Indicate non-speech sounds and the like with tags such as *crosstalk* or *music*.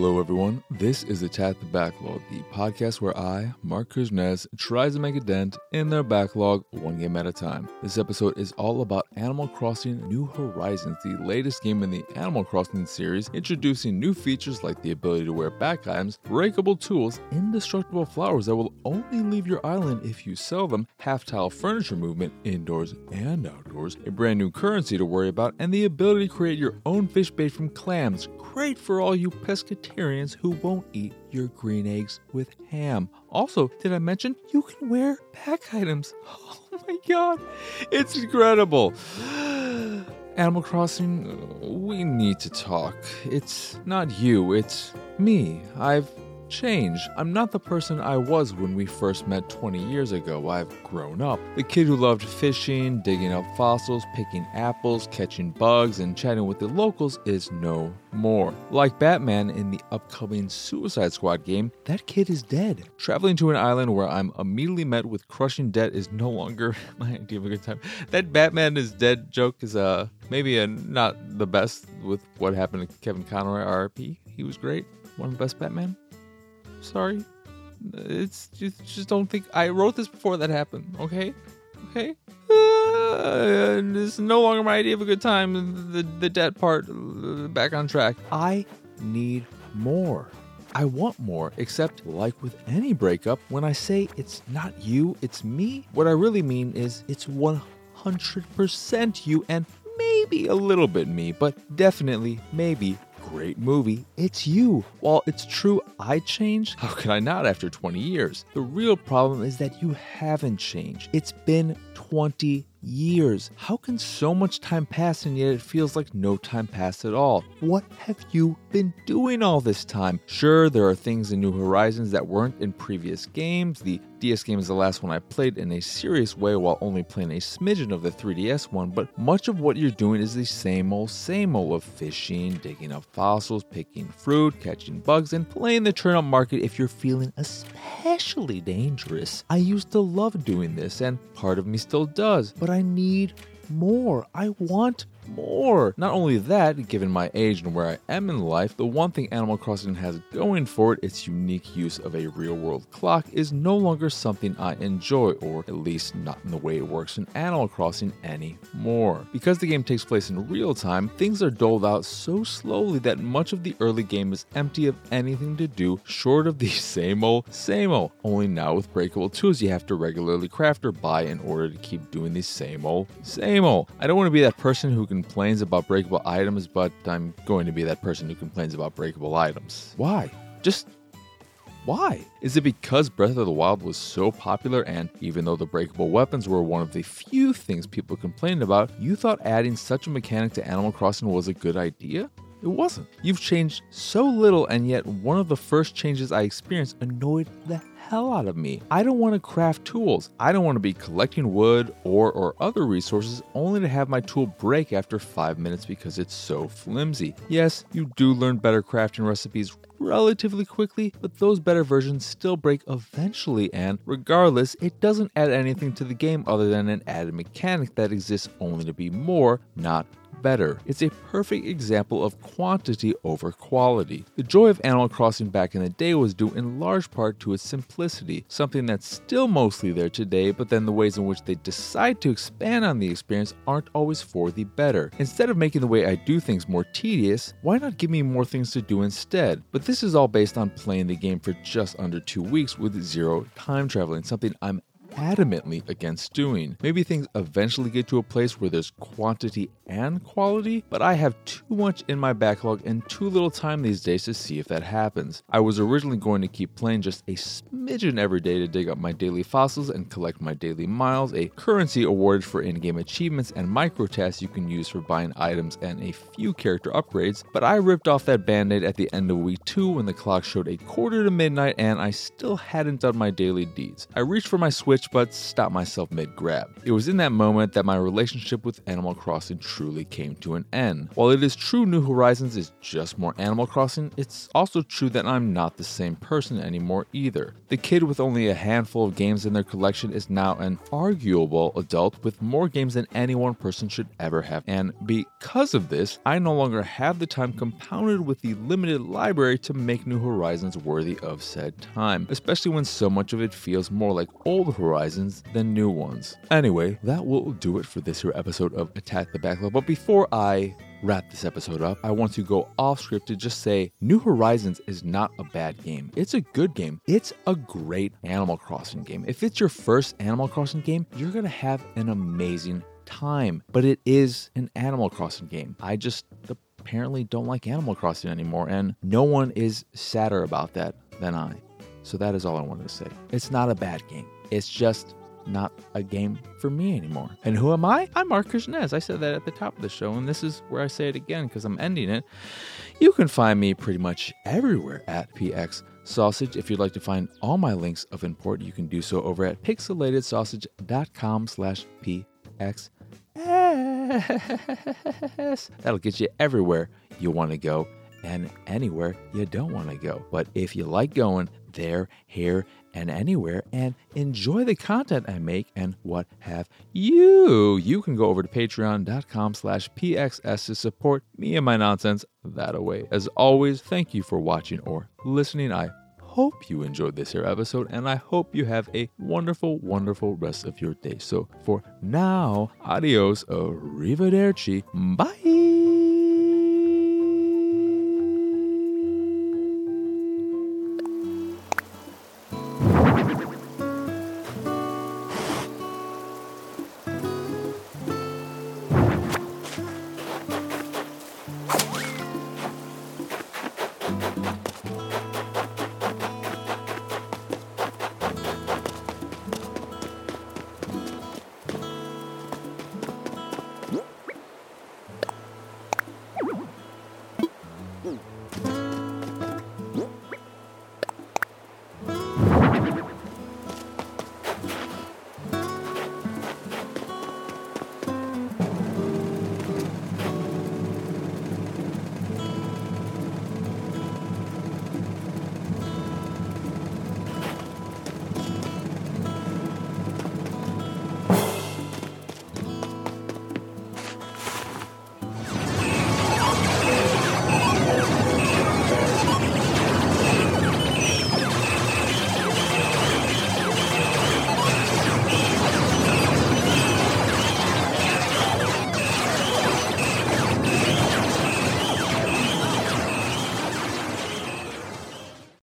Hello, everyone. This is Attack the Backlog, the podcast where I, Mark Kuznez, tries to make a dent in their backlog one game at a time. This episode is all about Animal Crossing New Horizons, the latest game in the Animal Crossing series, introducing new features like the ability to wear back items, breakable tools, indestructible flowers that will only leave your island if you sell them, half tile furniture movement indoors and outdoors, a brand new currency to worry about, and the ability to create your own fish bait from clams. Great for all you pescatarians who won't eat your green eggs with ham. Also, did I mention you can wear pack items? *laughs* Oh my god, it's incredible. *gasps* Animal Crossing, we need to talk. It's not you, it's me. I've changed. I'm not the person I was when we first met 20 years ago. I've grown up. The kid who loved fishing, digging up fossils, picking apples, catching bugs, and chatting with the locals is no more. Like Batman in the upcoming Suicide Squad game, that kid is dead. Traveling to an island where I'm immediately met with crushing debt is no longer *laughs* my idea of a good time. That Batman is dead joke is uh maybe a, not the best with what happened to Kevin Conroy RP. He was great. One of the best Batman. Sorry. It's just, just don't think I wrote this before that happened. Okay, okay. Uh, it's no longer my idea of a good time. The the debt part uh, back on track. I need more. I want more, except like with any breakup, when I say it's not you, it's me, what I really mean is it's 100% you and maybe a little bit me, but definitely maybe great movie, it's you. While it's true I changed, how could I not after 20 years? The real problem is that you haven't changed. It's been 20 years. How can so much time pass and yet it feels like no time passed at all? What have you been doing all this time? Sure, there are things in New Horizons that weren't in previous games. The DS game is the last one I played in a serious way while only playing a smidgen of the 3DS one, but much of what you're doing is the same old, same old of fishing, digging up fossils, picking fruit, catching bugs, and playing the turnip market if you're feeling especially dangerous. I used to love doing this, and part of me still does, but I need more. I want more. Not only that, given my age and where I am in life, the one thing Animal Crossing has going for it, its unique use of a real world clock, is no longer something I enjoy, or at least not in the way it works in Animal Crossing anymore. Because the game takes place in real time, things are doled out so slowly that much of the early game is empty of anything to do short of the *laughs* same old, same old. Only now with breakable tools you have to regularly craft or buy in order to keep doing the same old, same old. I don't want to be that person who complains about breakable items, but I'm going to be that person who complains about breakable items. Why? Just why? Is it because Breath of the Wild was so popular and even though the breakable weapons were one of the few things people complained about, you thought adding such a mechanic to Animal Crossing was a good idea? It wasn't. You've changed so little, and yet one of the first changes I experienced annoyed the hell out of me. I don't want to craft tools. I don't want to be collecting wood or or other resources only to have my tool break after 5 minutes because it's so flimsy. Yes, you do learn better crafting recipes relatively quickly, but those better versions still break eventually, and regardless, it doesn't add anything to the game other than an added mechanic that exists only to be more, not better. It's a perfect example of quantity over quality. The joy of Animal Crossing back in the day was due in large part to its simplicity, something that's still mostly there today, but then the ways in which they decide to expand on the experience aren't always for the better. Instead of making the way I do things more tedious, why not give me more things to do instead? But this is all based on playing the game for just under two weeks with zero time traveling, something I'm adamantly against doing. Maybe things eventually get to a place where there's quantity and quality, but I have too much in my backlog and too little time these days to see if that happens. I was originally going to keep playing just a smidgen every day to dig up my daily fossils and collect my daily miles, a currency awarded for in game achievements and micro tasks you can use for buying items and a few character upgrades, but I ripped off that band aid at the end of week two when the clock showed a quarter to midnight and I still hadn't done my daily deeds. I reached for my Switch but stopped myself mid grab. It was in that moment that my relationship with Animal Crossing truly came to an end. While it is true New Horizons is just more Animal Crossing, it's also true that I'm not the same person anymore either. The kid with only a handful of games in their collection is now an arguable adult with more games than any one person should ever have. And because of this, I no longer have the time compounded with the limited library to make New Horizons worthy of said time, especially when so much of it feels more like old Horizons than new ones. Anyway, that will do it for this here episode of Attack the Backlog. But before I wrap this episode up, I want to go off script to just say New Horizons is not a bad game. It's a good game. It's a great Animal Crossing game. If it's your first Animal Crossing game, you're going to have an amazing time. But it is an Animal Crossing game. I just apparently don't like Animal Crossing anymore, and no one is sadder about that than I. So that is all I wanted to say. It's not a bad game. It's just not a game for me anymore. And who am I? I'm Mark Krishnez. I said that at the top of the show, and this is where I say it again because I'm ending it. You can find me pretty much everywhere at PX Sausage. If you'd like to find all my links of import, you can do so over at pixelatedsausage.com slash PX. *laughs* That'll get you everywhere you want to go and anywhere you don't want to go. But if you like going there, here, and anywhere and enjoy the content I make and what have you. You can go over to patreon.com slash pxs to support me and my nonsense that away. As always, thank you for watching or listening. I hope you enjoyed this here episode and I hope you have a wonderful, wonderful rest of your day. So for now, adios, arrivederci, bye.